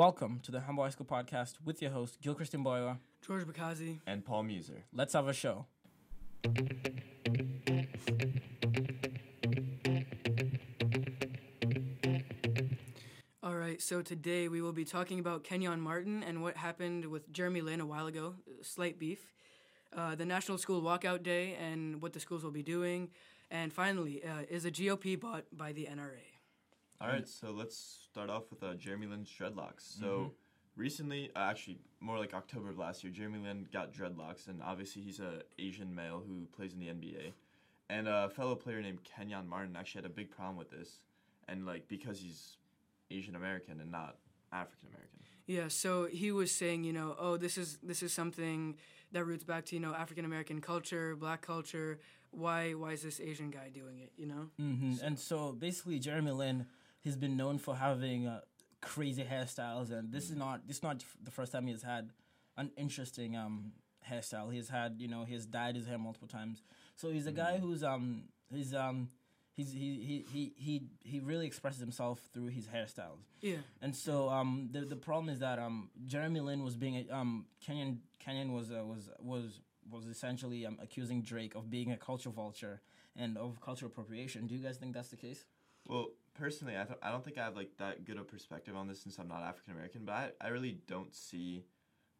Welcome to the Humble High School Podcast with your host, Gil Christian Boya. George Bakazi. and Paul Muser. Let's have a show. All right, so today we will be talking about Kenyon Martin and what happened with Jeremy Lin a while ago, slight beef, uh, the National School Walkout Day and what the schools will be doing, and finally, uh, is a GOP bought by the NRA? All right, so let's start off with uh, Jeremy Lin's dreadlocks. So recently, uh, actually more like October of last year, Jeremy Lin got dreadlocks, and obviously he's a Asian male who plays in the NBA. And a fellow player named Kenyon Martin actually had a big problem with this, and like because he's Asian American and not African American. Yeah, so he was saying, you know, oh, this is this is something that roots back to you know African American culture, Black culture. Why why is this Asian guy doing it? You know? Mm-hmm. And so basically, Jeremy Lin has been known for having uh, crazy hairstyles, and this is not this is not the first time he's had an interesting um, hairstyle. He's had you know he's dyed his hair multiple times. So he's a guy who's um he's um he's he he he he, he really expresses himself through his hairstyles. Yeah. And so um, the the problem is that um, Jeremy Lin was being um, Kenyon Kenyon was uh, was was was essentially um, accusing Drake of being a culture vulture and of cultural appropriation. Do you guys think that's the case? Well, personally, I, th- I don't think I have like that good a perspective on this since I'm not African American, but I, I really don't see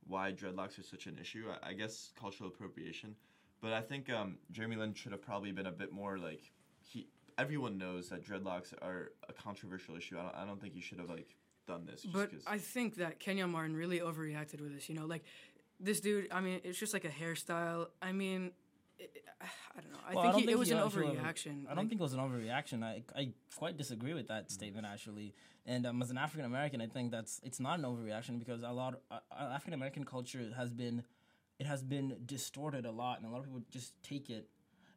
why dreadlocks are such an issue. I, I guess cultural appropriation, but I think um, Jeremy Lin should have probably been a bit more like he. Everyone knows that dreadlocks are a controversial issue. I don't, I don't think he should have like done this. Just I think that Kenyon Martin really overreacted with this. You know, like this dude. I mean, it's just like a hairstyle. I mean, it, I don't know. I Well, think, don't he, it was an overreaction. I don't Like, think it was an overreaction. I, I quite disagree with that statement actually. And um, as an African American, I think that's it's not an overreaction because a lot uh, African American culture has been it has been distorted a lot, and a lot of people just take it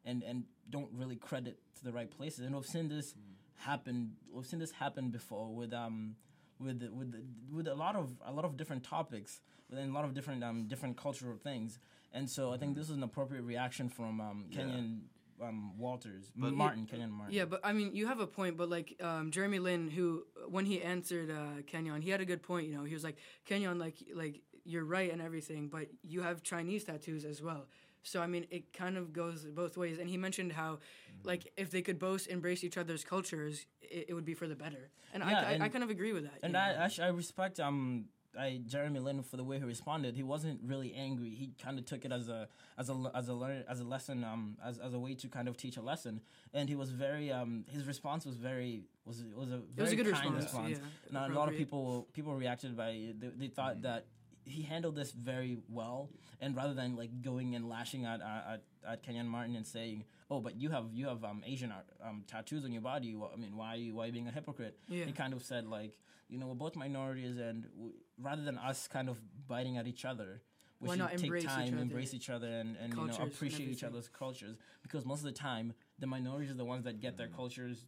and and don't really credit to the right places. And we've seen this happen. We've seen this happen before with um with with with a lot of a lot of different topics within a lot of different um different cultural things. And so I think this is an appropriate reaction from um Yeah. Kenyon um Walters But- Martin Kenyon Martin. Yeah, but I mean, you have a point. But like um, Jeremy Lin, who when he answered uh, Kenyon, he had a good point. You know, he was like, Kenyon, like like you're right and everything, but you have Chinese tattoos as well. So I mean, it kind of goes both ways. And he mentioned how, Mm-hmm. like, if they could both embrace each other's cultures, it, it would be for the better. And, Yeah, I, I, I kind of agree with that. And you I actually I respect um I Jeremy Lin for the way he responded. He wasn't really angry. He kind of took it as a as a as a learn as a lesson um as, as a way to kind of teach a lesson. And he was very um his response was very was was a very was a good kind response, response. yeah, And a lot of people people reacted by they, they thought that he handled this very well, and rather than like going and lashing at at, at Kenyon Martin and saying, "Oh, but you have you have um, Asian art, um, tattoos on your body. Wha- I mean, why are you why are you being a hypocrite?" Yeah. He kind of said like, you know, we're both minorities, and w- rather than us kind of biting at each other, we Why should not take embrace each time, embrace each other, and, and you cultures know and appreciate each other's cultures. Because most of the time, the minorities are the ones that get their cultures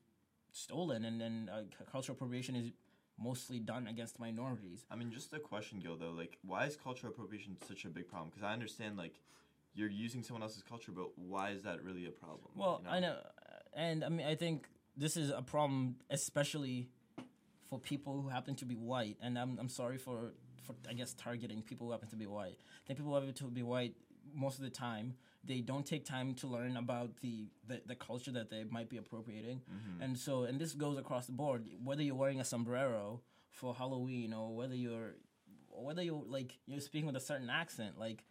stolen, and then uh, cultural appropriation is mostly done against minorities. I mean, just a question, Gil. Though, like, why is cultural appropriation such a big problem? Because I understand like you're using someone else's culture, but why is that really a problem? Well, you I know, uh, and I mean, I think this is a problem, especially for people who happen to be white. And I'm I'm sorry for for I guess targeting people who happen to be white. I think people who happen to be white most of the time they don't take time to learn about the the, the culture that they might be appropriating, mm-hmm. and so and this goes across the board. Whether you're wearing a sombrero for Halloween or whether you're whether you're like you're speaking with a certain accent, like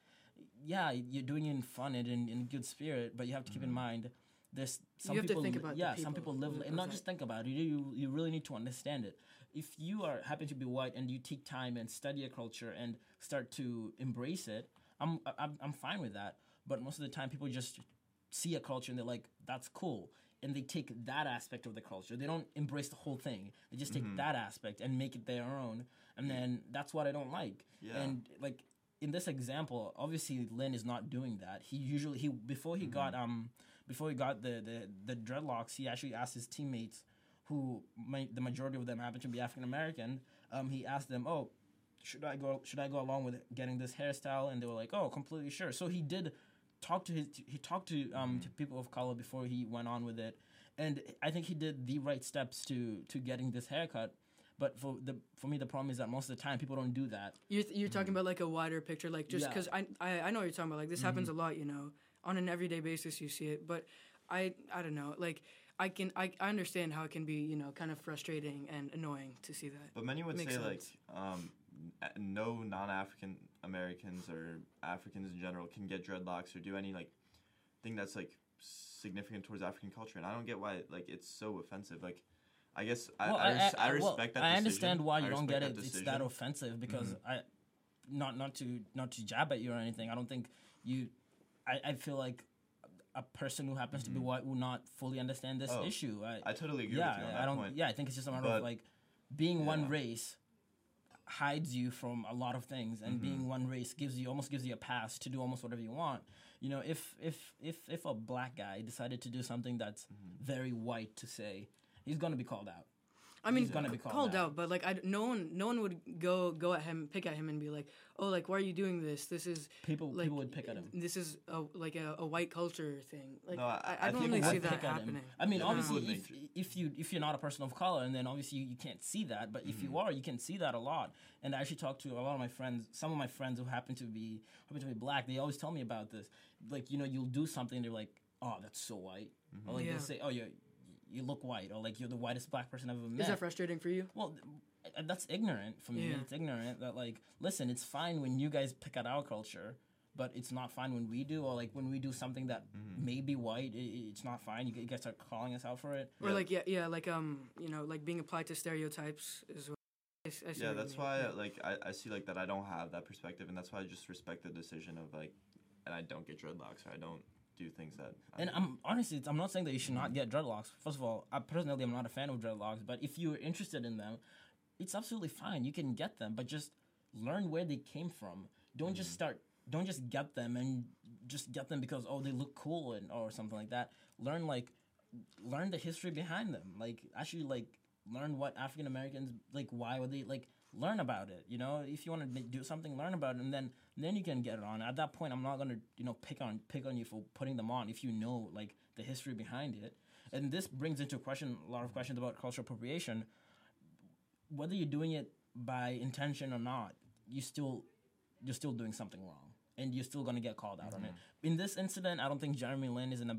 yeah, you're doing it in fun and in, in good spirit, but you have to keep in mm-hmm. mind there's some have to people think li- about the yeah, some people people live and not just think about it. You, you you really need to understand it. If you are happen to be white and you take time and study a culture and start to embrace it, I'm I'm I'm fine with that. But most of the time people just see a culture and they're like, that's cool. And they take that aspect of the culture. They don't embrace the whole thing. They just take Mm-hmm. that aspect and make it their own. And then that's what I don't like. Yeah. And like in this example, obviously Lin is not doing that. He usually he before he got Mm-hmm. um before he got the, the the dreadlocks, he actually asked his teammates, who the majority of them happen to be African American. Um, he asked them, "Oh, should I go? Should I go along with getting this hairstyle?" And they were like, "Oh, completely sure." So he did talk to his he talked to um to people of color before he went on with it, and I think he did the right steps to to getting this haircut. But for the for me, the problem is that most of the time people don't do that. You're, th- you're talking about like a wider picture, like just Yeah. because I, I I know what you're talking about. Like this happens a lot, you know, on an everyday basis you see it. But I I don't know, like I can I, I understand how it can be you know kind of frustrating and annoying to see that. But many would say sense. like um, no non-African Americans or Africans in general can get dreadlocks or do any like thing that's like significant towards African culture, and I don't get why like it's so offensive. Like, I guess I, Well, I, res- I, well, respect that. I understand why you don't get it. that It's that decision. Mm-hmm. offensive because I, not not to not to jab at you or anything. I don't think you. I, I feel like a person who happens to be white will not fully understand this Mm-hmm. Oh, issue. I, I totally agree yeah, with you on I don't. point. Yeah, I think it's just a matter But- of like being one race hides you from a lot of things, and Mm-hmm. being one race gives you almost gives you a pass to do almost whatever you want. You know, if if if if a black guy decided to do something that's Mm-hmm. very white to say, he's gonna be called out. I mean, He's gonna be c- called out. out, but like I, d- no one, no one would go go at him, pick at him, and be like, "Oh, like why are you doing this? This is People like people would pick at him. This is a, like a, a white culture thing. Like No, I- I, I I don't really see that pick him. happening. I mean, Yeah. obviously, if, make if you if you're not a person of color, and then obviously you, you can't see that. But if Mm-hmm. you are, you can see that a lot. And I actually talked to a lot of my friends. Some of my friends who happen to be happen to be black. They always tell me about this. Like you know, you'll do something. They're like, "Oh, that's so white," Mm-hmm. or like Yeah. they'll say, "Oh, you you look white," or like you're the whitest black person I've ever met. Is that frustrating for you? Well, th- that's ignorant for me. Yeah. It's ignorant that like, listen, it's fine when you guys pick at our culture, but it's not fine when we do, or like when we do something that Mm-hmm. may may be white. i i- it's not fine. You, g- you guys start calling us out for it. Or Yeah. like yeah, yeah, like um, you know, like being applied to stereotypes is. What I, s- I see yeah, that's why Yeah. like I, I see like that I don't have that perspective, and that's why I just respect the decision of like, and I don't get dreadlocks or I don't do things that. I And. I'm honestly, I'm not saying that you should not get dreadlocks. First of all, I personally am not a fan of dreadlocks, but if you're interested in them, it's absolutely fine. You can get them, but just learn where they came from. Don't just mm-hmm. start. Don't just get them and just get them because oh they look cool and or something like that. Learn like learn the history behind them. Like actually like learn what African Americans like why would they like learn about it. You know, if you want to do something, learn about it, and then then you can get it on. At that point, I'm not gonna you know pick on pick on you for putting them on if you know like the history behind it. And this brings into question a lot of questions about cultural appropriation. Whether you're doing it by intention or not, you still you're still doing something wrong, and you're still gonna get called out on it. Mm-hmm. In this incident, I don't think Jeremy Lin is in a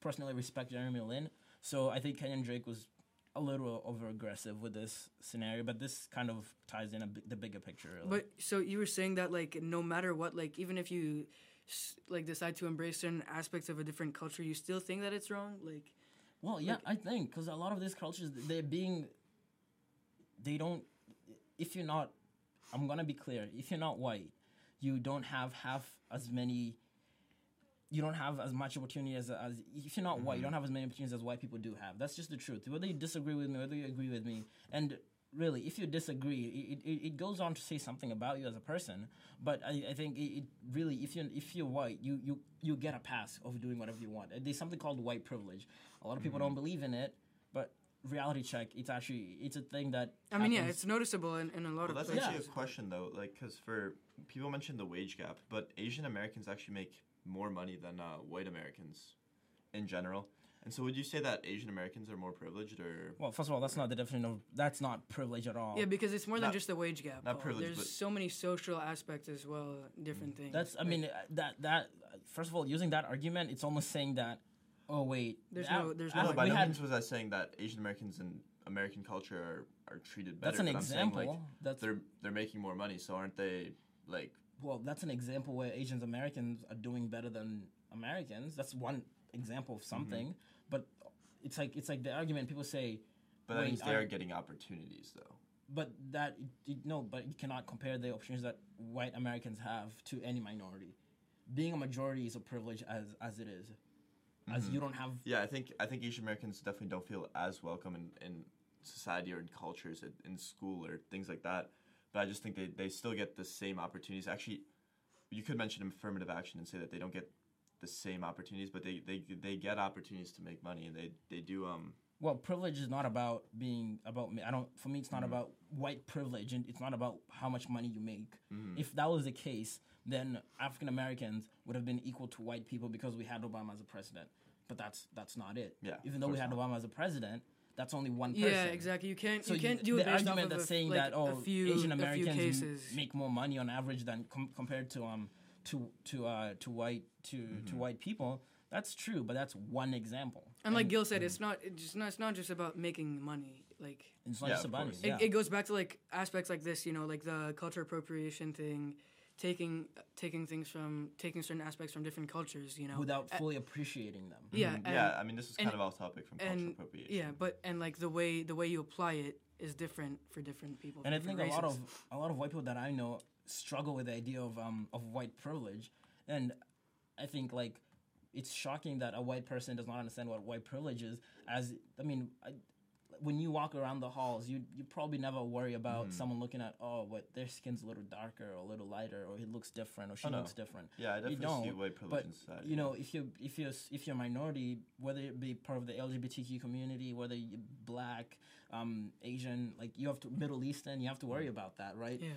personally respect Jeremy Lin, so I think Kenyon Drake was a little over aggressive with this scenario, but this kind of ties in a the bigger picture. Really. But so you were saying that like no matter what, like even if you like decide to embrace certain aspects of a different culture, you still think that it's wrong. Like Well, yeah, I think because a lot of these cultures they're being, they don't. If you're not, I'm gonna be clear. If you're not white, you don't have half as many. You don't have as much opportunity as, as if you're not white. You mm-hmm. don't have as many opportunities as white people do have. That's just the truth. Whether you disagree with me, whether you agree with me, and really, if you disagree, it, it, it goes on to say something about you as a person. But I, I think it, it really, if you if you're white, you you you get a pass of doing whatever you want. There's something called white privilege. A lot of people mm-hmm. don't believe in it, but reality check, it's actually it's a thing that. I mean, yeah, it's noticeable in, in a lot Well, of that's places. actually a question though, like because for people mentioned the wage gap, but Asian Americans actually make more money than uh, white Americans in general. And so, would you say that Asian Americans are more privileged, or Well, first of all, that's not the definition of that's not privilege at all. Yeah, because it's more than just the wage gap. not Paul. privilege, There's but- so many social aspects as well, different things. That's I Like, mean that that first of all, using that argument, it's almost saying that. Oh wait, There's that- no- there's no- no? By no had- means was I saying that Asian Americans and American culture are, are treated better. That's an but I'm saying, example. like, that's they're they're making more money, so aren't they like? Well, that's an example where Asians Americans are doing better than Americans. That's one example of Mm-hmm. something. But it's like it's like the argument people say, But that means they are getting opportunities, though. but that you, no, but you cannot compare the opportunities that white Americans have to any minority. Being a majority is a privilege as as it is, as Mm-hmm. you don't have. Yeah, I think I think Asian Americans definitely don't feel as welcome in, in society or in cultures in, in school or things like that. But I just think they, they still get the same opportunities. Actually, you could mention affirmative action and say that they don't get the same opportunities, but they, they they get opportunities to make money and they they do um Well, privilege is not about being about me. I don't. For me, it's Mm-hmm. not about white privilege, and it's not about how much money you make. Mm-hmm. If that was the case, then African Americans would have been equal to white people because we had Obama as a president. But that's that's not it. Yeah, Even though we had not. Obama as a president, that's only one person. Yeah, exactly. You can't So you can't you- do it the based off argument of that's a, saying like, that oh a few, Asian a few Americans m- make more money on average than com- compared to um to to uh to white to Mm-hmm. to white people. That's true, but that's one example. And like Gil said, it's not it's just not it's not just about making money. Like It's not Yeah, just about course. it. it, Yeah. it goes back to like aspects like this, you know, like the culture appropriation thing, taking taking things from taking certain aspects from different cultures, you know, without A- fully appreciating them. yeah, Mhm. and, yeah. I mean, this is and- kind of off topic from cultural appropriation. yeah, but and like the way the way you apply it is different for different people. And for I think different a lot of a lot of white people that I know struggle with the idea of um of white privilege, and I think like it's shocking that a white person does not understand what white privilege is. As I mean, I, when you walk around the halls, you you probably never worry about someone looking at oh, what their skin's a little darker or a little lighter, or he looks different, or she Oh, no. looks different. Yeah, I definitely see don't, white privilege But in society. you know, if you if you if you're a minority, whether it be part of the LGBTQ community, whether you're black, um, Asian, like you have to Middle Eastern, you have to worry about that, right? yeah.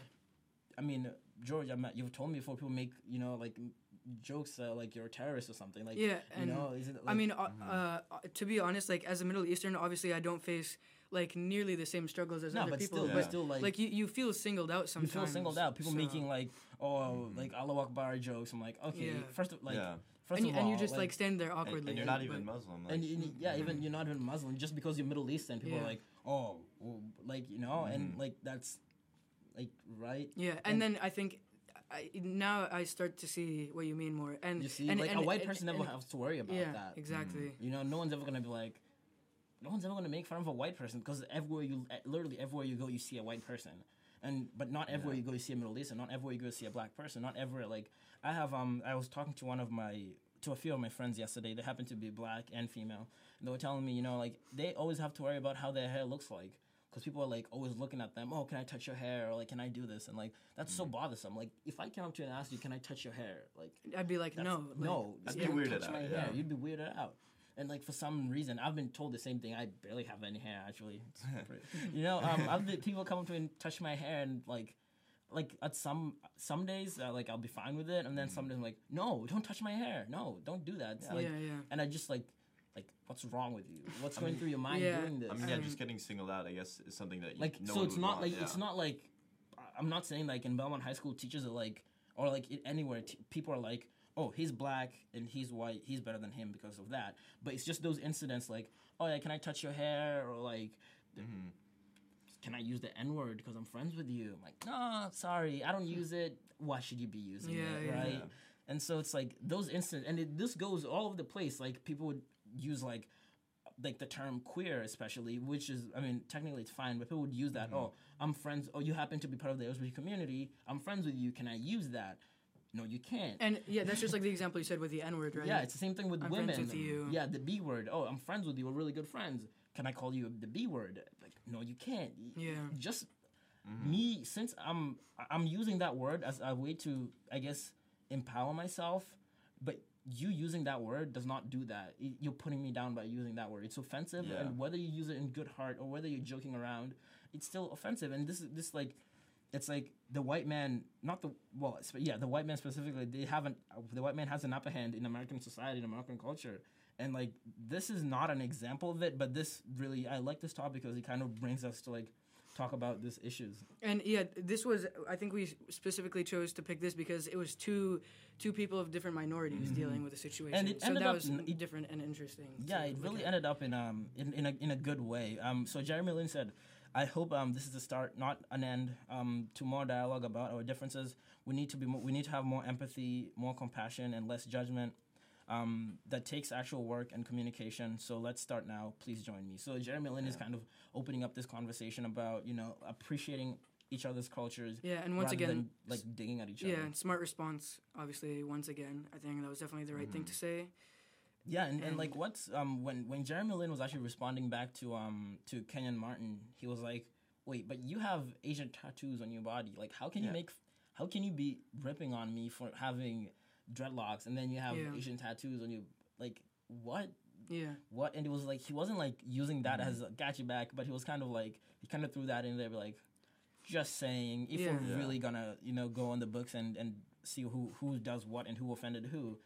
I mean, George, I met, you've told me before people make you know like m- jokes uh, like you're a terrorist or something, like Yeah, you know, is it? Like, I mean, uh, uh, to be honest, like as a Middle Eastern, obviously I don't face like nearly the same struggles as no, other but people. still, Yeah. but but still, like, like you, you feel singled out you sometimes. feel singled out. People so- making like oh like Allah Akbar jokes. I'm like, okay, Yeah. first of like. yeah. First and, you, of all, and you just like, stand there awkwardly. and you're not but- even Muslim. Like, and, and yeah, even you're not even Muslim, just because you're Middle Eastern, people Yeah. are like, oh, well, like you know, and Mhm. like that's like right. Yeah, and, then I think I, now I start to see what you mean more. And You see, and, like and, a white and- person never and- has to worry about yeah, that. exactly. You know, no one's ever gonna be like, no one's ever gonna make fun of a white person because everywhere you, eh, literally everywhere you go, you see a white person, and but not everywhere you go, you see a Middle Eastern. Not everywhere you go, you see a black person. Not everywhere. Like I have, um, I was talking to one of my, to a few of my friends yesterday. They happen to be black and female. And they were telling me, you know, like they always have to worry about how their hair looks like. Because people are like always looking at them. Oh, can I touch your hair? Or like, can I do this? And like, that's so bothersome. Like, if I came up to you and asked you, can I touch your hair? Like, I'd be like, no, like, no, I'd you be weirded touch out. My yeah. hair. You'd be weirded out. And like for some reason, I've been told the same thing. I barely have any hair actually. Pretty- you know, um, I've been, people come up to me and touch my hair, and like, like at some some days, uh, like I'll be fine with it, and then some days I'm like, no, don't touch my hair. No, don't do that. Yeah, like, yeah. and I just like, like, what's wrong with you? What's going through your mind yeah, doing this? I mean, yeah, just getting singled out, I guess, is something that you, like no so one it's would not want, like yeah. it's not like I- i'm not saying like in belmont high school teachers are like or like anywhere t- people are like oh he's black and he's white he's better than him because of that but it's just those incidents like oh yeah can i touch your hair or like Mhm. can i use the n-word because i'm friends with you i'm like no sorry i don't use it why should you be using Yeah, it yeah. right Yeah. and so it's like those incidents and it, this goes all over the place like people would use like like the term queer especially which is i mean technically it's fine but people would use that mm-hmm. oh i'm friends oh you happen to be part of the lgbt community i'm friends with you can i use that? No you can't. And yeah, that's just like the example you said with the N word, right? yeah it's the same thing with I'm women. friends with you. yeah the b word oh i'm friends with you we're really good friends. Can i call you the b word? Like no you can't. Yeah. just mm-hmm. me since i'm i'm using that word as a way to i guess empower myself but you using that word does not do that. You're putting me down by using that word. It's offensive Yeah. and whether you use it in good heart or whether you're joking around it's still offensive. And this is this like it's like the white man not the well yeah the white man specifically they haven't the white man has an upper hand in american society in american culture. And like this is not an example of it but this really i like this topic because it kind of brings us to like talk about these issues And yeah, this was I think we specifically chose to pick this because it was two two people of different minorities dealing with the situation. Mm-hmm. And it so ended that up was it- different and interesting. Yeah, it really at. ended up in um in, in a in a good way. Um, so Jeremy Lin said, "I hope um this is the start, not an end, um to more dialogue about our differences. We need to be more, we need to have more empathy, more compassion, and less judgment. Um, that takes actual work and communication. So let's start now. Please join me." So Jeremy Lin is kind of opening up this conversation about you know appreciating each other's cultures. Yeah, and once again, than, like digging at each yeah, other. Yeah, smart response. Obviously, once again, I think that was definitely the right thing to Mm-hmm. say. Yeah, and, and And- like what's um when when Jeremy Lin was actually responding back to um to Kenyon Martin, he was like, "Wait, but you have Asian tattoos on your body. Like, how can you make? How can you be ripping on me for having dreadlocks and then you have Yeah. Asian tattoos on you? Like, what? Yeah, What?" And it was like he wasn't like using that as mm-hmm. a got you back, but he was kind of like he kind of threw that in there, like just saying if Yeah. we're Yeah. really gonna you know go on the books and and see who who does what and who offended who.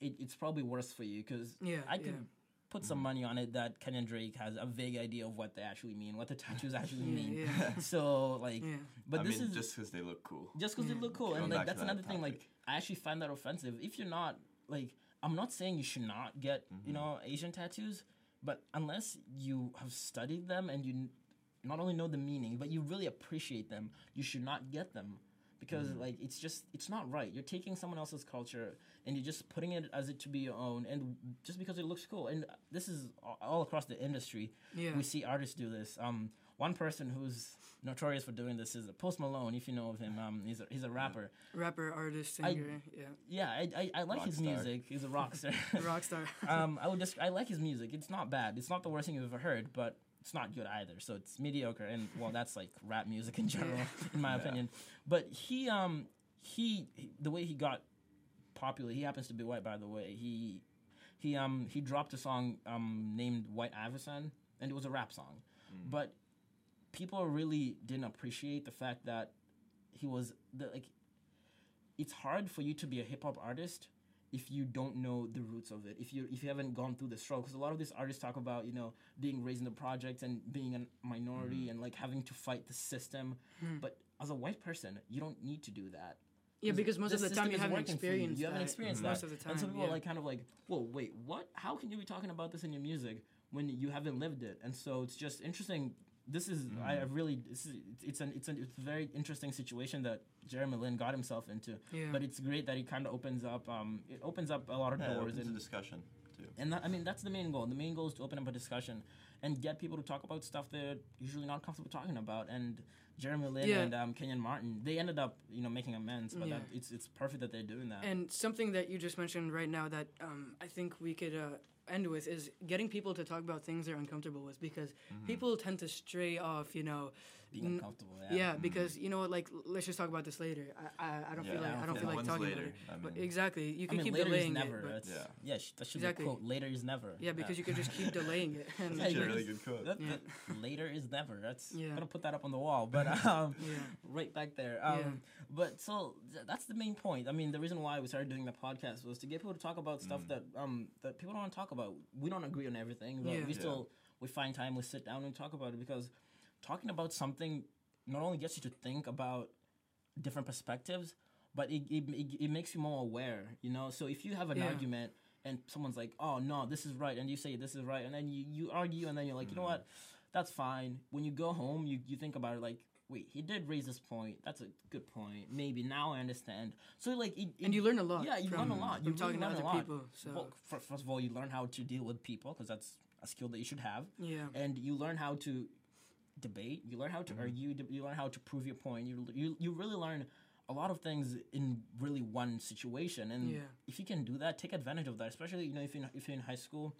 It, it's probably worse for you because yeah, I could yeah. put some mm-hmm. money on it that Kenyan Drake has a vague idea of what they actually mean, what the tattoos actually Yeah, mean. yeah. So like, Yeah. but I this mean, is just because they look cool. just because Yeah. they look cool, and like that's that another thing. Like topic. I actually find that offensive. If you're not like, I'm not saying you should not get you Mm-hmm. know Asian tattoos, but unless you have studied them and you not only know the meaning, but you really appreciate them, you should not get them. Because Mm-hmm. like it's just it's not right. You're taking someone else's culture and you're just putting it as it to be your own, and just because it looks cool. And this is all across the industry. Yeah. We see artists do this. Um, one person who's notorious for doing this is Post Malone. If you know of him, um, he's a, he's a rapper. Rapper, artist, I- singer. yeah. Yeah, I I, I like his Rockstar. music. He's a rock star. Rock star. um, I would just I like his music. It's not bad. It's not the worst thing you've ever heard, but it's not good either. So it's mediocre, and well, that's like rap music in general, in my Yeah. opinion. But he um he, he the way he got popular. He happens to be white, by the way. He he um he dropped a song um named White Iverson, and it was a rap song, but people really didn't appreciate the fact that he was the like it's hard for you to be a hip hop artist if you don't know the roots of it. If you if you haven't gone through the struggle, because a lot of these artists talk about you know being raised in the projects and being a minority mm-hmm. and like having to fight the system. Mm-hmm. But as a white person, you don't need to do that. Yeah, because mm-hmm. most of the time you haven't experienced You, you haven't experienced most that. of the time. and so people yeah. are like kind of like, whoa, wait, what? How can you be talking about this in your music when you haven't lived it? And so it's just interesting. This is I I really this is it's an it's an it's a very interesting situation that Jeremy Lin got himself into. Yeah. But it's great that he kind of opens up um it opens up a lot of Yeah, it doors opens a and discussion too. and that, I mean that's the main goal. The main goal is to open up a discussion and get people to talk about stuff they're usually not comfortable talking about. And Jeremy Lin Yeah. and um, Kenyon Martin, they ended up you know making amends. But Yeah. that, it's it's perfect that they're doing that. And something that you just mentioned right now that um, I think we could uh, end with is getting people to talk about things they're uncomfortable with because Mm-hmm. people tend to stray off, you know. Being n- uncomfortable. Yeah, because you know what? Like, let's just talk about this later. I, I, I don't Yeah, feel like I I don't don't feel feel like- like talking later? about it. I But exactly, you I can mean, keep later is delaying never. it. But Yeah. yeah, sh- that should Exactly. be a quote. Later is never. yeah, because you could just keep delaying it. And Yeah, Such a really good quote. That, Yeah. that later is never. That's Yeah. gonna put that up on the wall. But um, Yeah. right back there. Um, Yeah. But so th- that's the main point. I mean, the reason why we started doing the podcast was to get people to talk about stuff that um that people don't want to talk about. We don't agree on everything, but Yeah. we Yeah. still we find time. We sit down and talk about it because talking about something not only gets you to think about different perspectives, but it, it, it, it makes you more aware, you know? So if you have an Yeah. argument and someone's like, oh, no, this is right, and you say this is right, and then you, you argue, and then you're like, you know what, mm. that's fine. When you go home, you, you think about it like, wait, he did raise this point. That's a good point. Maybe now I understand. So, like, it, and you learn a lot. Yeah, you from, learn a lot. You really talking to other lot. people. So Well, fir- first of all, you learn how to deal with people because that's a skill that you should have yeah, and you learn how to debate you learn how to argue you learn how to prove your point you, you you really learn a lot of things in really one situation and Yeah. if you can do that take advantage of that especially you know if you're, if you're in high school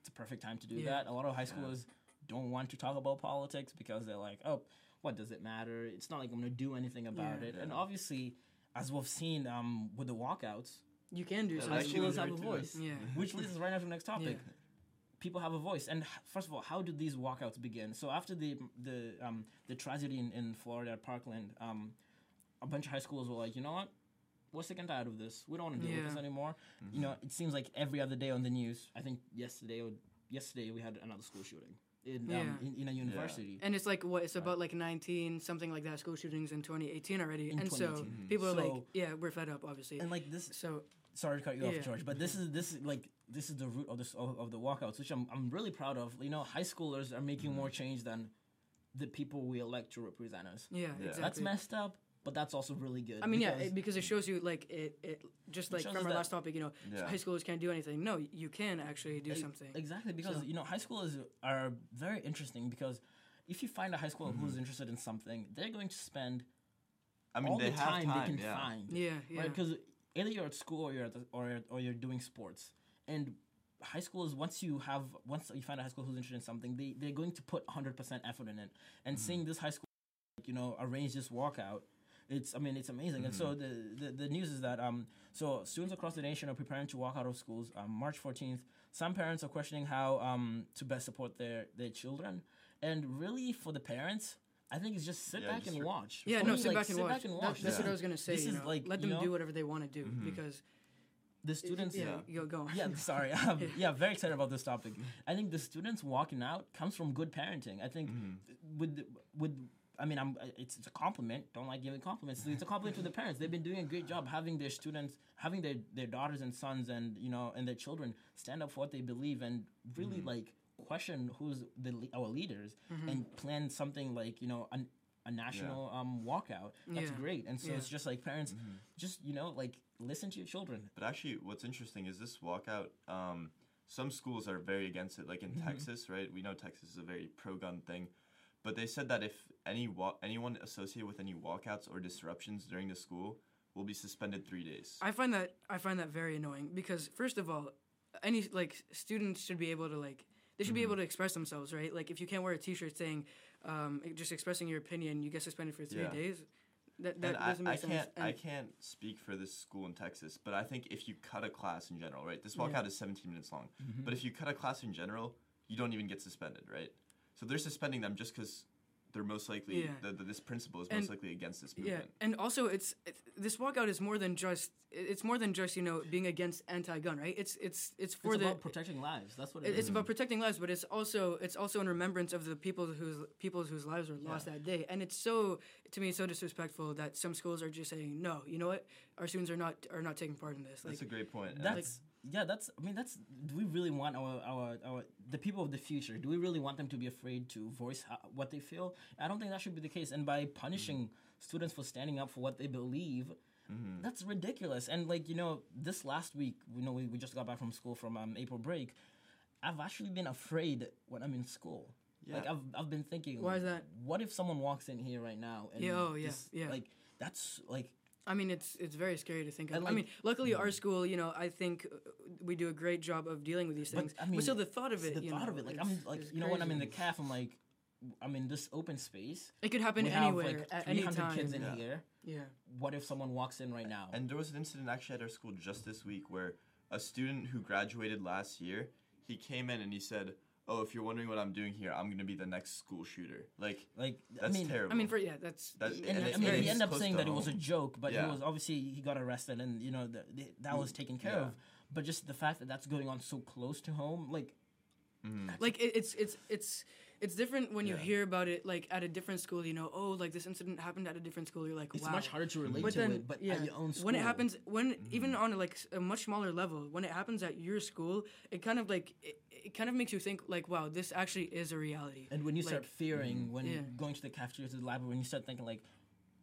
it's a perfect time to do Yeah. that a lot of high schoolers don't want to talk about politics because they're like oh what does it matter it's not like i'm gonna do anything about Yeah. it and obviously as we've seen um, with the walkouts you can do Yeah, something. actually schoolers have a voice Yeah. which leads us right into the next topic Yeah. People have a voice. And first of all, how did these walkouts begin? So after the the um, the tragedy in, in Florida at Parkland, um, a bunch of high schools were like, you know what? We're sick and tired of this. We don't want to deal with this anymore. You know, it seems like every other day on the news. I think yesterday or yesterday we had another school shooting in Yeah. um, in, in a university. And it's like what it's about like 19 something like that school shootings in 2018 already. In and so 2018. people are like, yeah, we're fed up obviously. And like this, so sorry to cut you Yeah. off, George, but this is this is like this is the root of this of, of the walkouts, which I'm I'm really proud of. You know, high schoolers are making more change than the people we elect to represent us. yeah, Yeah. exactly. That's messed up, but that's also really good. I mean, yeah, because- it, because it shows you like it, it just like shows from our last topic, you know, Yeah. high schoolers can't do anything. No, you can actually do e- something. Exactly, because So- you know, high schoolers are very interesting because if you find a high schooler Mm-hmm. who's interested in something, they're going to spend I mean, all they the have time, time. they can yeah. find. Yeah, yeah. Right? Either you're at school or you're at the, or or you're doing sports, and high schoolers once you have once you find a high school who's interested in something, they they're going to put 100 percent effort in it. And Mm-hmm. seeing this high school, you know, arrange this walkout. It's, I mean, it's amazing. And so Mm-hmm. the, the, the news is that um, so students across the nation are preparing to walk out of schools um, March 14th. Some parents are questioning how um, to best support their, their children. And really, for the parents, I think it's just sit Yeah, back just and watch. yeah, For no, me, sit like, back and watch. Back and That- watch. that's what Yeah. I was gonna say. This you is know, like, let you them know- do whatever they want to do Mm-hmm. because the students. Yeah, you go, go on. Yeah, sorry. Um, yeah, very excited about this topic. I think the students walking out comes from good parenting. I think with with I mean, I'm it's, it's a compliment. Don't like giving compliments. It's a compliment to the parents. They've been doing a great job having their students, having their their daughters and sons, and you know, and their children stand up for what they believe and really like question who's the le- our leaders and plan something like you know an, a national um walkout. That's Yeah. great. And so Yeah. it's just like parents, just you know, like listen to your children. But actually, what's interesting is this walkout. Um, some schools are very against it. Like in Texas, right? We know Texas is a very pro-gun thing, but they said that if any wa- anyone associated with any walkouts or disruptions during the school will be suspended three days. I find that I find that very annoying because first of all, any like students should be able to like they should be Mm-hmm. able to express themselves, right? Like if you can't wear a T-shirt saying um, just expressing your opinion, you get suspended for three Yeah. days. That that doesn't make I sense. can't I can't speak for this school in Texas, but I think if you cut a class in general, right? This Yeah. walkout is 17 minutes long. But if you cut a class in general, you don't even get suspended, right? So they're suspending them just because they're most likely Yeah. the, the, this principle is And- most likely against this movement. Yeah, movement. and also it's it, this walkout is more than just it's more than just you know being against anti-gun, right? It's it's it's for it's the about protecting lives. That's what it it- is. it's about protecting lives, but it's also it's also in remembrance of the people whose people whose lives were lost Yeah. that day. And it's so to me it's so disrespectful that some schools are just saying no. You know what? Our students are not are not taking part in this. Like That's a great point. and That's yeah. That's I mean that's. Do we really want our our our the people of the future? Do we really want them to be afraid to voice how, what they feel? I don't think that should be the case. And by punishing students for standing up for what they believe. Mm-hmm. That's ridiculous. And like you know, this last week, you know, we, we just got back from school from um, April break. I've actually been afraid when I'm in school. Yeah. Like I've I've been thinking. Why is that? What if someone walks in here right now? And Yeah, oh, yeah, this- yeah. Like that's like I mean, it's it's very scary to think of. And, I mean, luckily our school, you know, I think uh, we do a great job of dealing with these But, things. I mean, still, the thought of it, the you thought know, of it, like I'm like it's you know when I'm in the crazy. calf, I'm like, I'm in this open space. it could happen we anywhere have like at any 300 time. kids in Yeah. here. yeah, What if someone walks in right now? And there was an incident actually at our school just this week where a student who graduated last year, he came in and he said, "Oh, if you're wondering what I'm doing here, I'm gonna be the next school shooter." Like like that's I mean, terrible. I mean, for yeah, that's That- and, and I mean, very he ended up saying to that it was a joke, but Yeah. he was obviously he got arrested, and you know the, the, that was taken care Yeah. of. But just the fact that that's going on so close to home, like mm-hmm. like it, it's it's it's it's different when you hear about it like at a different school. You know, oh, like this incident happened at a different school. You're like, Wow it's wow. much harder to relate But to then, it. But yeah, at your own school, when it happens, when even Mm-hmm. on like a much smaller level, when it happens at your school, it kind of like it, it kind of makes you think like, wow, this actually is a reality. and when you start like- fearing, when Yeah. going to the cafeteria to the library, when you start thinking like,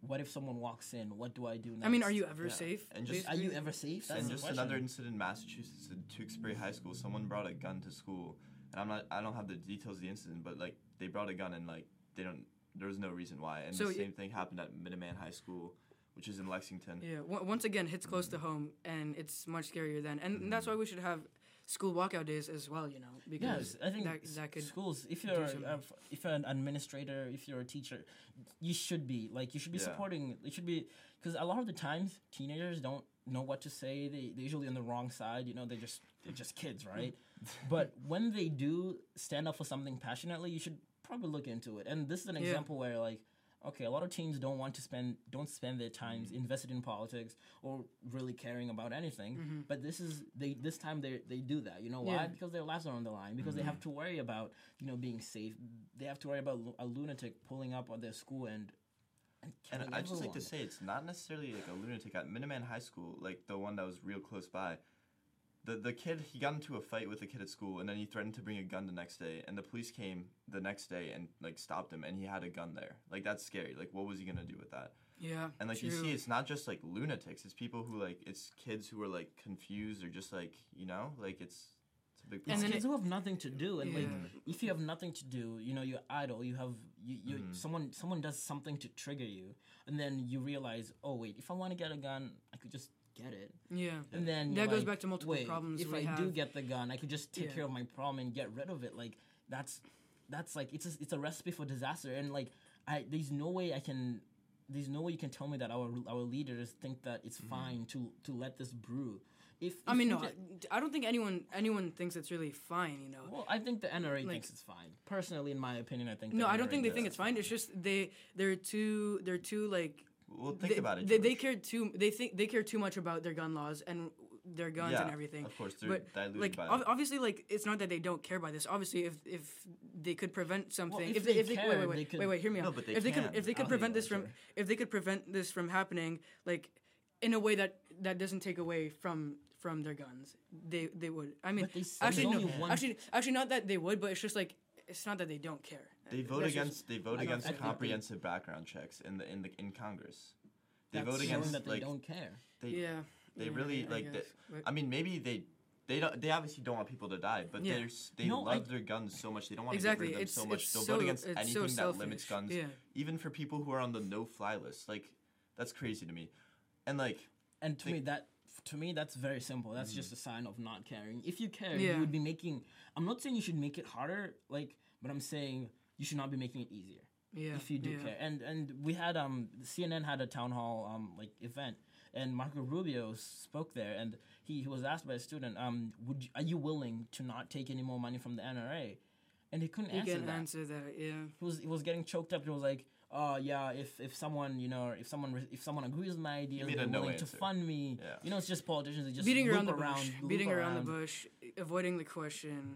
what if someone walks in? What do I do next? I mean, are you ever Yeah. safe? And just- Are you ever safe? That's and just question. another incident in Massachusetts at Tewksbury High School. Someone brought a gun to school, and I'm not. I don't have the details of the incident, but like they brought a gun and like they don't. There was no reason why. And So the y- same thing happened at Minuteman High School, which is in Lexington. Yeah. w- once again, hits close to home, and it's much scarier then, and Mm-hmm. that's why we should have school walkout days as well. You know, because Yes, I think that, s- that could. schools. If you're something. uh, if you're an administrator, if you're a teacher, you should be like you should be Yeah. supporting. It should be because a lot of the times teenagers don't know what to say. They they're usually on the wrong side. You know, they just they're just kids, right? But when they do stand up for something passionately, you should probably look into it. And this is an Yeah. example where like. Okay, a lot of teens don't want to spend don't spend their times mm-hmm. invested in politics or really caring about anything. Mm-hmm. But this is they this time they they do that. You know why? Yeah. Because their lives are on the line. Because they mm-hmm. have to worry about you know being safe. They have to worry about a lunatic pulling up on their school and and And I just like to say, it's not necessarily like a lunatic at Minuteman High School, like the one that was real close by. The the kid he got into a fight with a kid at school, and then he threatened to bring a gun the next day, and the police came the next day and like stopped him, and he had a gun there. Like that's scary. Like what was he gonna do with that? yeah. And like you see, it's not just like lunatics. It's people who like it's kids who are like confused or just like you know like it's it's a big It's And then kids who have nothing to do, and like if you have nothing to do, you know you're idle. You have you, you Mm-hmm. someone someone does something to trigger you, and then you realize, oh wait, if I want to get a gun, I could just get it. Yeah. And then That goes like, back to multiple wait, problems If I do get the gun, I could just take Yeah. care of my problem and get rid of it. Like that's that's like it's a, it's a recipe for disaster. And like I there's no way I can there's no way you can tell me that our our leaders think that it's Mm-hmm. fine to to let this brew. If, I mean, no, get- I, don't think anyone anyone thinks it's really fine. You know. well, I think the NRA Like- thinks it's fine. Personally, in my opinion, I think. No, I don't think they think it's fine. It's just they they're too they're too like Well, think they, about it. They, they care too. They think they care too much about their gun laws, and their guns yeah, and everything. Of course, they're But, diluted Like by ob- obviously, like it's not that they don't care about this. Obviously, if if they could prevent something, if if they, they if they, wait, wait, wait, they could- wait, wait, hear me No, out. but they if they could, if they could prevent this from, sorry. if they could prevent this from happening, like in a way that that doesn't take away from from their guns, they they would. I mean, But they actually, no, one- actually, actually, not that they would, but it's just like it's not that they don't care. They vote That's just- against they vote I don't against think they- comprehensive background checks in the in the in Congress. They That's vote showing against that they like don't care. they yeah, they yeah, really I like they, guess, but- I mean maybe they they don't they obviously don't want people to die, but Yeah. they're s- they No, I- love their guns so much they don't want exactly. to get rid of It's them so much. it's They'll so vote against it's anything so that limits selfish. guns, Yeah, even for people who are on the no fly list. Like that's crazy to me. And like And to Think- me, that to me that's very simple. That's mm-hmm. just a sign of not caring. If you care, Yeah. you would be making. I'm not saying you should make it harder, like, but I'm saying you should not be making it easier. yeah. if you do yeah. care. And and we had um CNN had a town hall um like event, and Marco Rubio spoke there, and he, he was asked by a student, um, would you, are you willing to not take any more money from the NRA? And he couldn't You answer can that. answer that. Yeah. He was he was getting choked up. He was like. Oh yeah, if, if someone you know if someone re- if someone agrees with my ideas, made they're no willing to answer. fund me. Yeah. You know, it's just politicians. They just beating loop around the around, bush, loop beating around, around the bush, avoiding the question,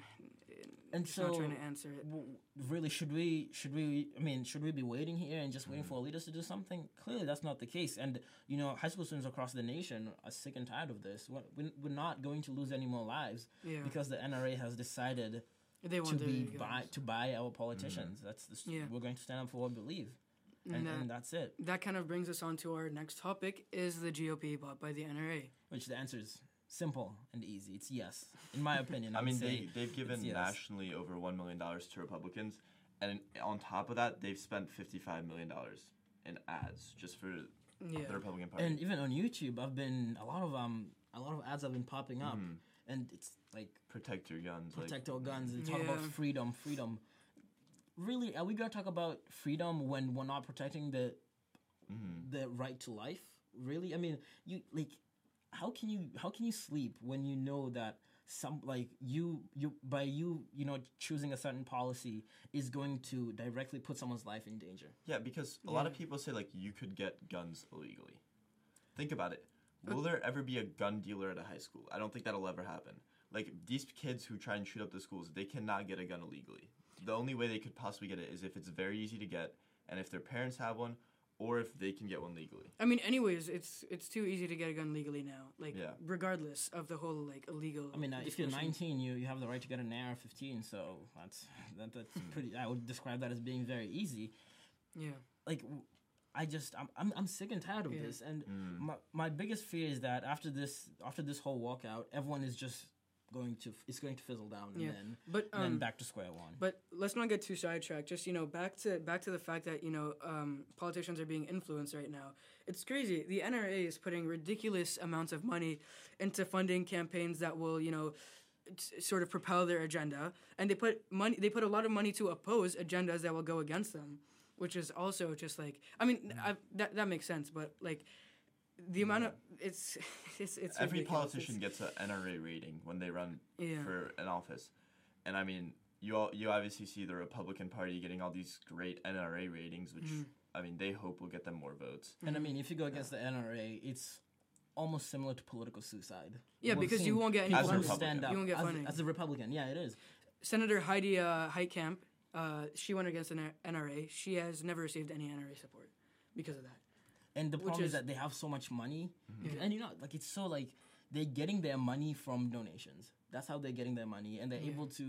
And just not so- trying to answer it. w- really should we should we i mean should we be waiting here and just waiting for our leaders to do something? Clearly that's not the case. And you know high school students across the nation are sick and tired of this. We're, we're not going to lose any more lives Yeah, because the nra has decided they to be buy, to buy our politicians. That's the, s- Yeah. we're going to stand up for what we believe. And, And, uh, and that's it. that kind of brings us on to our next topic: is the GOP bought by the NRA? which the answer is simple and easy it's yes in my opinion I would mean they they've given yes. nationally over one million dollars to Republicans, and on top of that they've spent fifty five million dollars in ads just for Yeah, the Republican Party. and even on youtube i've been a lot of um a lot of ads have been popping up Mhm. and it's like protect your guns. protect like, our guns and talk about freedom, freedom. Really, are we gonna talk about freedom when we're not protecting the mhm. the right to life? Really, I mean, you like, how can you how can you sleep when you know that some like you you by you you know choosing a certain policy is going to directly put someone's life in danger? Yeah, because a lot of people say like you could get guns illegally. Think about it. Uh, Will there ever be a gun dealer at a high school? I don't think that'll ever happen. Like these kids who try and shoot up the schools, they cannot get a gun illegally. The only way they could possibly get it is if it's very easy to get and if their parents have one or if they can get one legally. I mean, anyways, it's it's too easy to get a gun legally now. Like, Yeah. regardless of the whole like illegal. I mean, uh, if you're 19, you, you have the right to get an AR-15, so that's that, that's pretty. I would describe that as being very easy. Yeah, like w- I just I'm I'm, I'm sick and tired of Yeah. this and Mm. my my biggest fear is that after this after this whole walkout everyone is just going to it's going to fizzle down and Yeah. then but and then um, back to square one. But let's not get too sidetracked. Just you know, back to back to the fact that you know um, politicians are being influenced right now. It's crazy. The NRA is putting ridiculous amounts of money into funding campaigns that will you know sort of propel their agenda, and they put money. They put a lot of money to oppose agendas that will go against them, which is also just like I mean I, that that makes sense, but like. The amount of it's it's it's Every ridiculous. politician It's- gets an NRA rating when they run yeah for an office. And I mean, you all, you obviously see the Republican Party getting all these great NRA ratings, which Mhm. I mean, they hope will get them more votes. and I mean if you go against the NRA it's almost similar to political suicide. Yeah, We've because you won't get any people As a stand Republican. up You won't get as, as a Republican. Yeah, it is. Senator Heidi uh, Heitkamp, uh, she went against an NRA. She has never received any NRA support because of that. And the Which problem is, is- that they have so much money, Yeah. and you know, like it's so like they're getting their money from donations. That's how they're getting their money, and they're Yeah. able to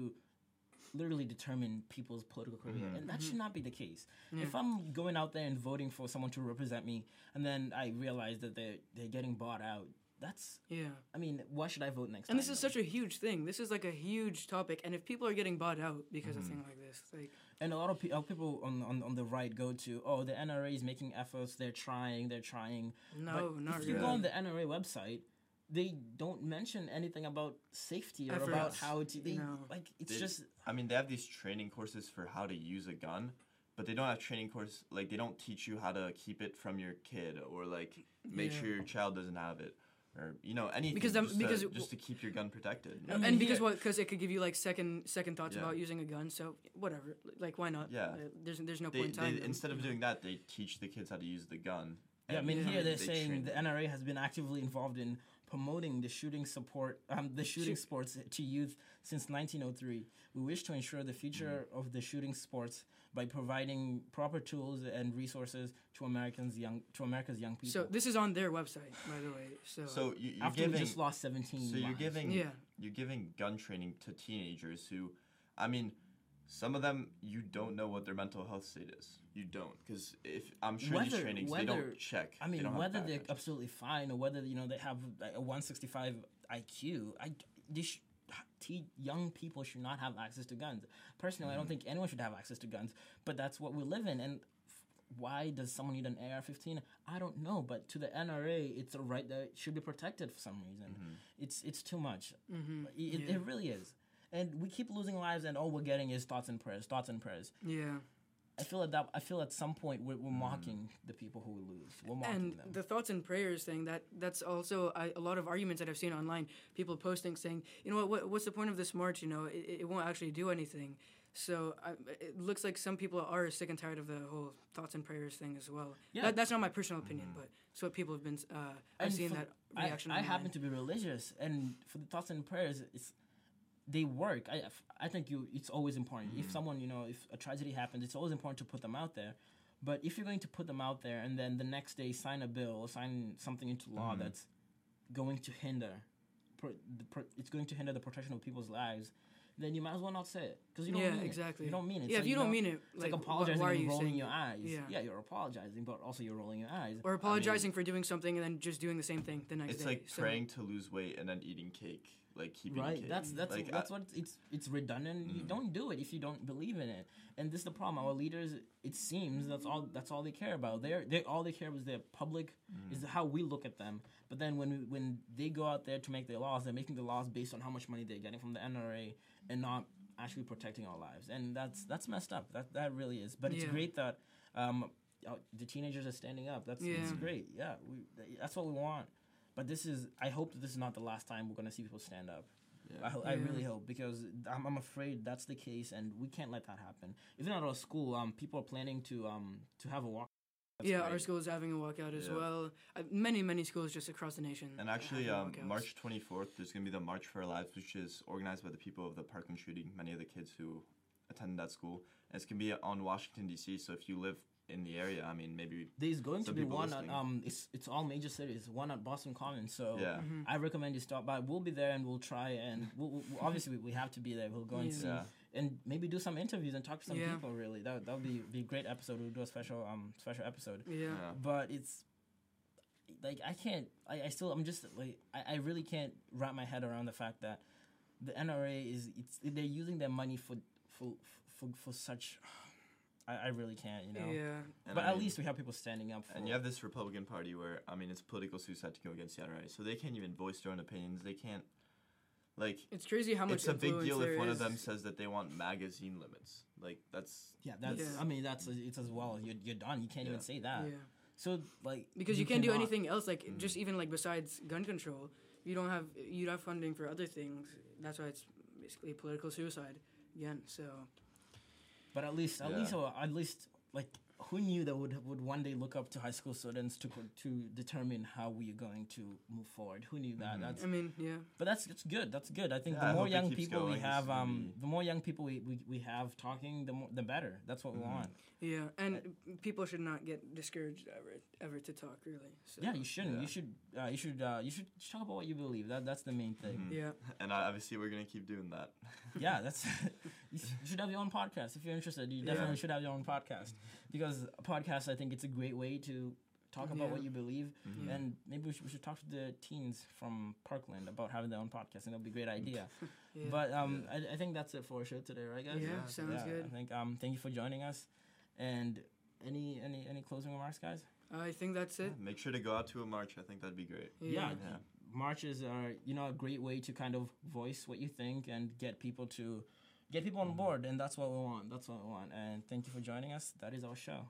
literally determine people's political career, Mhm. and that should not be the case. Mm-hmm. Yeah. If I'm going out there and voting for someone to represent me, and then I realize that they're they're getting bought out, that's Yeah. I mean, why should I vote next And time? this is such a huge thing. This is like a huge topic. And if people are getting bought out because of things like this, like, And a lot of pe- uh, people on, on on the right go to, oh, the NRA is making efforts. They're trying. They're trying. no, But not if you really. go on the NRA website, they don't mention anything about safety or about how to. They No. like it's They- just I mean, they have these training courses for how to use a gun, but they don't have training course like they don't teach you how to keep it from your kid or like make Yeah. sure your child doesn't have it or you know anything Because them- just, because to, it- just to keep your gun protected. I mean, and because here- what? Because it could give you like second second thoughts Yeah. about using a gun. So whatever. Like why not? Yeah. Uh, there's there's no They, point in time. then, instead of doing that, they teach the kids how to use the gun. yeah. I mean, Yeah. here they're they saying the. NRA has been actively involved in promoting the shooting support, um, the shooting sports to youth since 1903. We wish to ensure the future Mm-hmm. of the shooting sports by providing proper tools and resources to Americans young to America's young people. So this is on their website, by the way. So, So you, you're after giving we just lost 17 So you're lives. giving Yeah. you're giving gun training to teenagers who, I mean, some of them you don't know what their mental health state is. You don't because if I'm sure these Whether- trainings they don't check. I They mean, don't have whether they're absolutely fine or whether you know they have like, a 165 IQ, I they sh- te- young people should not have access to guns. Personally, I don't think anyone should have access to guns, but that's what we live in. And f- why does someone need an AR-15? I don't know, but to the NRA, it's a right that should be protected for some reason. It's it's too much. mm-hmm. It, Yeah. it really is. And we keep losing lives, and all we're getting is thoughts and prayers, thoughts and prayers. yeah. I feel at that. I feel at some point we're, we're mocking the people who we lose. We're mocking and them. the thoughts and prayers thing that that's also I, a lot of arguments that i've seen online people posting saying you know what, what what's the point of this march you know it, it won't actually do anything so I, it looks like some people are sick and tired of the whole thoughts and prayers thing as well Yeah. that, that's not my personal opinion but it's what people have been uh, i've seen for- that I, reaction I online. happen to be religious, and for the thoughts and prayers, it's they work. I I think you it's always important. If mm. someone you know if a tragedy happens, it's always important to put them out there. But if you're going to put them out there and then the next day sign a bill or sign something into law mm-hmm. that's going to hinder, pro, the, pro, it's going to hinder the protection of people's lives, then you might as well not say it because you don't Yeah, mean exactly. it. You don't mean it. yeah So, if you, don't know, mean it It's like, like, apologizing why are and you rolling your eyes. yeah, Yeah, you're apologizing, but also you're rolling your eyes. or I mean, apologizing for doing something and then just doing the same thing the next It's day It's like So- praying to lose weight and then eating cake, like keeping right cake. that's that's like, that's I- what it's it's redundant. You don't do it if you don't believe in it. And this is the problem. Our leaders it seems that's all that's all they care about. They're they all they care about is their public is how we look at them. But then when we, when they go out there to make their laws they're making the laws based on how much money they're getting from the NRA and not actually protecting our lives. And that's that's messed up. That that really is. But it's Yeah. great that um uh, the teenagers are standing up. That's it's Yeah. great. Yeah we, that's what we want but this is i hope that this is not the last time we're going to see people stand up Yeah. I, ho- I Yeah. really hope because I'm, I'm afraid that's the case, and we can't let that happen. Even at our school, um, people are planning to um to have a walk. That's yeah, great. our school is having a walkout as Yeah. well. Uh, many, many schools just across the nation. And actually, um. March 24th, there's going to be the March for Our Lives, which is organized by the people of the Parkland shooting, many of the kids who attended that school. And it's going to be on Washington, D.C., so if you live in the area, I mean, maybe. There's going to be one at um it's it's all major cities. One at Boston Commons. So Yeah. Mm-hmm. I recommend you stop by. We'll be there and we'll try and we'll, we'll, obviously we, we have to be there. We'll go and see Yeah. and maybe do some interviews and talk to some Yeah. people. Really, that that would be be a great episode. We'll do a special um special episode. Yeah. Yeah. but it's like I can't. I, I still. I'm just like I, I really can't wrap my head around the fact that the NRA is it's they're using their money for for for, for such. I, I really can't, you know. Yeah. And But I at mean- least we have people standing up for. And you have this Republican Party where, I mean, it's political suicide to go against the NRA. So they can't even voice their own opinions. They can't, like, It's crazy how much it's a big deal if there one of them says that they want magazine limits. Like, that's. yeah, that's. Yeah. I mean, that's it's as well. You're, you're done. You can't Yeah. even say that. Yeah. So like Because you, can't do anything else, like Mm. just even like besides gun control, you don't have you don't have funding for other things. That's why it's basically political suicide again. So But at least, at Yeah. least, uh, at least, like, who knew that would would one day look up to high school students to to determine how we are going to move forward? Who knew that? Mhm. That's I mean, yeah, But that's it's good. That's good. I think Yeah, the more young people we going. This have, is gonna um, the more young people we, we, we have talking, the more the better. That's what we Mhm. want. yeah, and people should not get discouraged ever ever to talk really. So, Yeah, you shouldn't. Yeah. You should. Uh, you should. Uh, you should talk about what you believe. That that's the main thing. Mhm. Yeah, And uh, obviously, we're going to keep doing that. yeah, that's. you should have your own podcast if you're interested. You Yeah. definitely should have your own podcast because a podcast, I think, it's a great way to talk about Yeah. what you believe, Mhm. And maybe we should, we should talk to the teens from Parkland about having their own podcast, and it'll be a great idea. yeah. But um, I, I think that's it for our show today, right, guys? Yeah, Yeah, sounds Yeah, good. I think um, thank you for joining us, and any any any closing remarks, guys? I think that's it. Make sure to go out to a march. I think that'd be great. Yeah. Yeah. Marches are you know a great way to kind of voice what you think and get people to get people on mm-hmm. board, and that's what we want. That's what we want. And thank you for joining us. That is our show.